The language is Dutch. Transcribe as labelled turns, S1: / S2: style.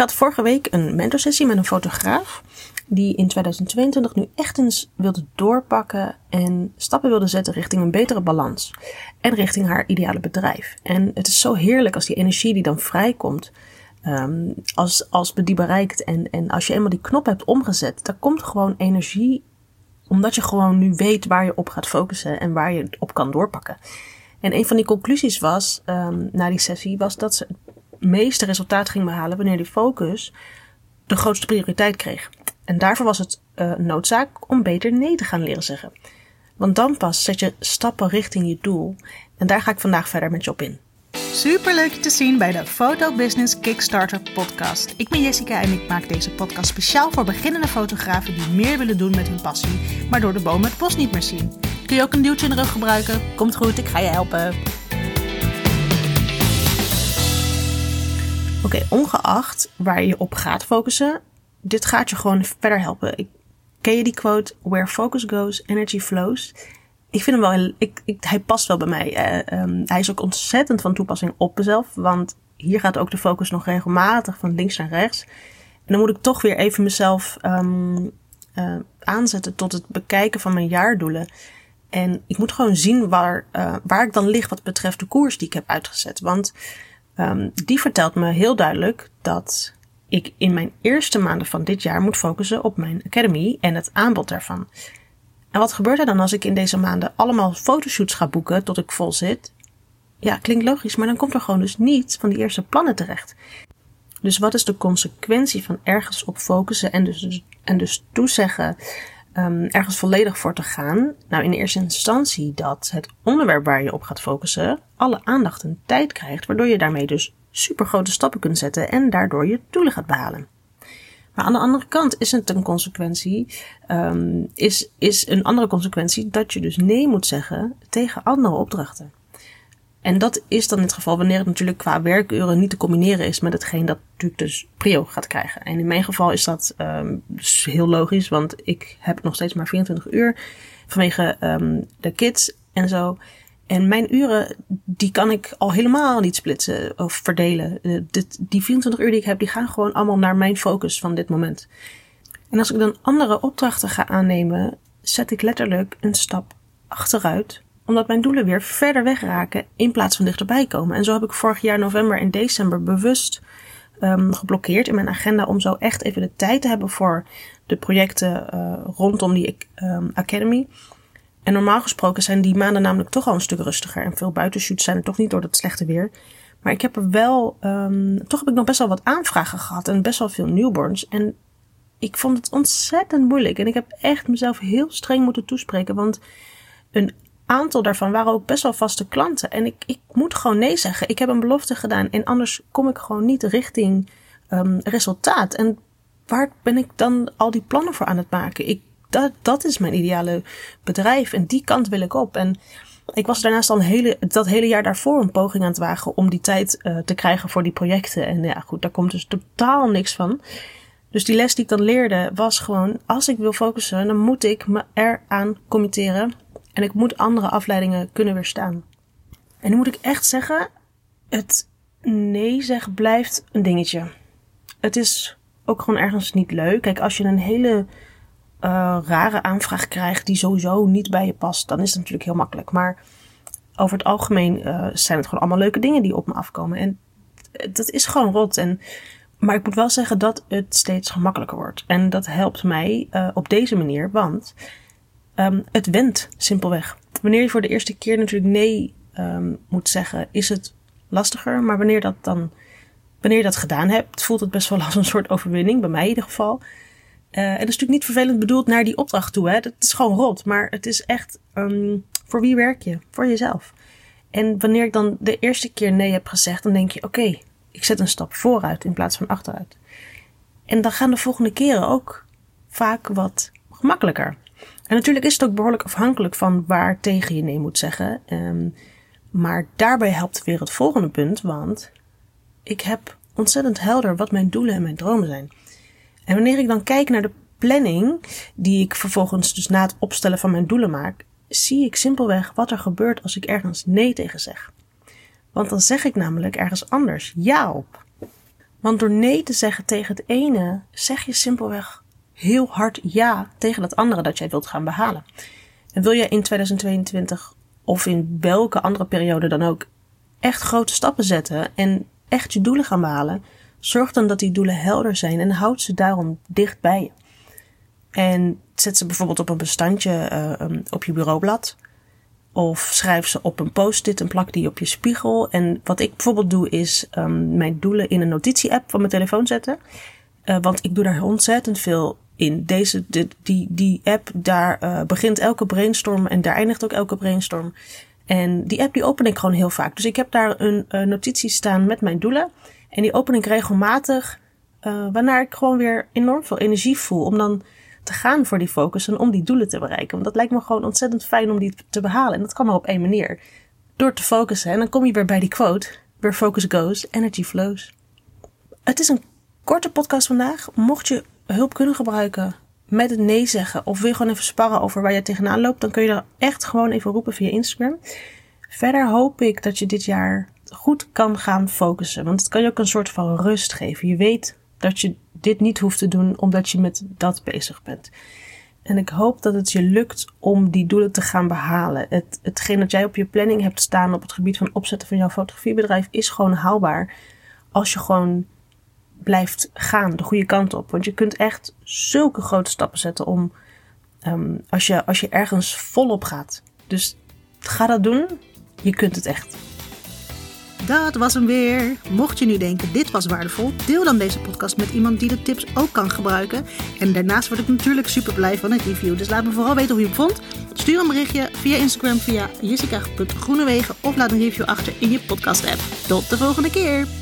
S1: had vorige week een mentorsessie met een fotograaf die in 2022 nu echt eens wilde doorpakken en stappen wilde zetten richting een betere balans en richting haar ideale bedrijf. En het is zo heerlijk als die energie die dan vrijkomt, um, als, als die bereikt en, en als je eenmaal die knop hebt omgezet, dan komt gewoon energie omdat je gewoon nu weet waar je op gaat focussen en waar je op kan doorpakken. En een van die conclusies was, um, na die sessie, was dat ze meeste resultaat ging behalen wanneer die focus de grootste prioriteit kreeg. En daarvoor was het uh, noodzaak om beter nee te gaan leren zeggen. Want dan pas zet je stappen richting je doel. En daar ga ik vandaag verder met je op in.
S2: Super leuk je te zien bij de Photo Business Kickstarter podcast. Ik ben Jessica en ik maak deze podcast speciaal voor beginnende fotografen die meer willen doen met hun passie, maar door de bomen het bos niet meer zien. Kun je ook een duwtje in de rug gebruiken? Komt goed, ik ga je helpen.
S1: Oké, ongeacht waar je op gaat focussen, dit gaat je gewoon verder helpen. Ik, ken je die quote? Where focus goes, energy flows. Ik vind hem wel, ik, ik, hij past wel bij mij. Uh, hij is ook ontzettend van toepassing op mezelf, want hier gaat ook de focus nog regelmatig van links naar rechts. En dan moet ik toch weer even mezelf um, uh, aanzetten tot het bekijken van mijn jaardoelen. En ik moet gewoon zien waar, uh, waar ik dan lig wat betreft de koers die ik heb uitgezet. Want um, die vertelt me heel duidelijk dat ik in mijn eerste maanden van dit jaar moet focussen op mijn academy en het aanbod daarvan. En wat gebeurt er dan als ik in deze maanden allemaal fotoshoots ga boeken tot ik vol zit? Ja, klinkt logisch, maar dan komt er gewoon dus niets van die eerste plannen terecht. Dus wat is de consequentie van ergens op focussen en dus, en dus toezeggen um, ergens volledig voor te gaan? Nou, in eerste instantie dat het onderwerp waar je op gaat focussen alle aandacht en tijd krijgt, waardoor je daarmee dus super grote stappen kunt zetten en daardoor je doelen gaat behalen. Maar aan de andere kant is het een consequentie, um, is, is een andere consequentie dat je dus nee moet zeggen tegen andere opdrachten. En dat is dan in het geval wanneer het natuurlijk qua werkuren niet te combineren is met hetgeen dat natuurlijk dus prio gaat krijgen. En in mijn geval is dat um, dus heel logisch, want ik heb nog steeds maar 24 uur vanwege um, de kids en zo. En mijn uren, die kan ik al helemaal niet splitsen of verdelen. Uh, dit, die 24 uur die ik heb, die gaan gewoon allemaal naar mijn focus van dit moment. En als ik dan andere opdrachten ga aannemen, zet ik letterlijk een stap achteruit. Omdat mijn doelen weer verder weg raken in plaats van dichterbij komen. En zo heb ik vorig jaar november en december bewust um, geblokkeerd in mijn agenda om zo echt even de tijd te hebben voor de projecten uh, rondom die um, Academy. En normaal gesproken zijn die maanden namelijk toch al een stuk rustiger. En veel buitenshoots zijn er toch niet door het slechte weer. Maar ik heb er wel, um, toch heb ik nog best wel wat aanvragen gehad en best wel veel newborns. En ik vond het ontzettend moeilijk. En ik heb echt mezelf heel streng moeten toespreken. Want een aantal daarvan waren ook best wel vaste klanten. En ik, ik moet gewoon nee zeggen. Ik heb een belofte gedaan en anders kom ik gewoon niet richting um, resultaat. En waar ben ik dan al die plannen voor aan het maken? Ik dat, dat is mijn ideale bedrijf en die kant wil ik op. En ik was daarnaast al een hele, dat hele jaar daarvoor een poging aan het wagen om die tijd uh, te krijgen voor die projecten. En ja, goed, daar komt dus totaal niks van. Dus die les die ik dan leerde was gewoon, als ik wil focussen, dan moet ik me eraan committeren. En ik moet andere afleidingen kunnen weerstaan. En nu moet ik echt zeggen, het nee zeggen blijft een dingetje. Het is ook gewoon ergens niet leuk. Kijk, als je een hele uh, rare aanvraag krijgt die sowieso niet bij je past, dan is het natuurlijk heel makkelijk. Maar over het algemeen uh, zijn het gewoon allemaal leuke dingen die op me afkomen. En dat is gewoon rot. En, maar ik moet wel zeggen dat het steeds gemakkelijker wordt. En dat helpt mij uh, op deze manier, want um, het wendt simpelweg. Wanneer je voor de eerste keer natuurlijk nee um, moet zeggen, is het lastiger. Maar wanneer dat dan, wanneer je dat gedaan hebt, voelt het best wel als een soort overwinning, bij mij in ieder geval. Uh, en dat is natuurlijk niet vervelend bedoeld naar die opdracht toe. Hè? Dat is gewoon rot. Maar het is echt, um, voor wie werk je? Voor jezelf. En wanneer ik dan de eerste keer nee heb gezegd, dan denk je, oké, ik zet een stap vooruit in plaats van achteruit. En dan gaan de volgende keren ook vaak wat gemakkelijker. En natuurlijk is het ook behoorlijk afhankelijk van waar tegen je nee moet zeggen. Um, maar daarbij helpt weer het volgende punt, want ik heb ontzettend helder wat mijn doelen en mijn dromen zijn. En wanneer ik dan kijk naar de planning, die ik vervolgens dus na het opstellen van mijn doelen maak, zie ik simpelweg wat er gebeurt als ik ergens nee tegen zeg. Want dan zeg ik namelijk ergens anders ja op. Want door nee te zeggen tegen het ene, zeg je simpelweg heel hard ja tegen het andere dat jij wilt gaan behalen. En wil jij in 2022 of in welke andere periode dan ook echt grote stappen zetten en echt je doelen gaan behalen, zorg dan dat die doelen helder zijn en houd ze daarom dicht bij je. En zet ze bijvoorbeeld op een bestandje uh, op je bureaublad. Of schrijf ze op een post-it en plak die op je spiegel. En wat ik bijvoorbeeld doe is um, mijn doelen in een notitie-app van mijn telefoon zetten. Uh, want ik doe daar ontzettend veel in. Deze, de, die, die app, daar uh, begint elke brainstorm en daar eindigt ook elke brainstorm. En die app die open ik gewoon heel vaak. Dus ik heb daar een uh, notitie staan met mijn doelen. En die open ik regelmatig, waarna ik gewoon weer enorm veel energie voel. Om dan te gaan voor die focus en om die doelen te bereiken. Want dat lijkt me gewoon ontzettend fijn om die te behalen. En dat kan maar op één manier. Door te focussen. En dan kom je weer bij die quote. Where focus goes, energy flows. Het is een korte podcast vandaag. Mocht je hulp kunnen gebruiken met het nee zeggen. Of wil gewoon even sparren over waar je tegenaan loopt. Dan kun je dat echt gewoon even roepen via Instagram. Verder hoop ik dat je dit jaar goed kan gaan focussen. Want het kan je ook een soort van rust geven. Je weet dat je dit niet hoeft te doen omdat je met dat bezig bent. En ik hoop dat het je lukt om die doelen te gaan behalen. Het, hetgeen dat jij op je planning hebt staan op het gebied van opzetten van jouw fotografiebedrijf is gewoon haalbaar. Als je gewoon blijft gaan de goede kant op. Want je kunt echt zulke grote stappen zetten om um, als, je, als je ergens volop gaat. Dus ga dat doen. Je kunt het echt.
S2: Dat was hem weer. Mocht je nu denken dit was waardevol, deel dan deze podcast met iemand die de tips ook kan gebruiken. En daarnaast word ik natuurlijk super blij van een review. Dus laat me vooral weten hoe je het vond. Stuur een berichtje via Instagram via jessica.groenewegen of laat een review achter in je podcast app. Tot de volgende keer.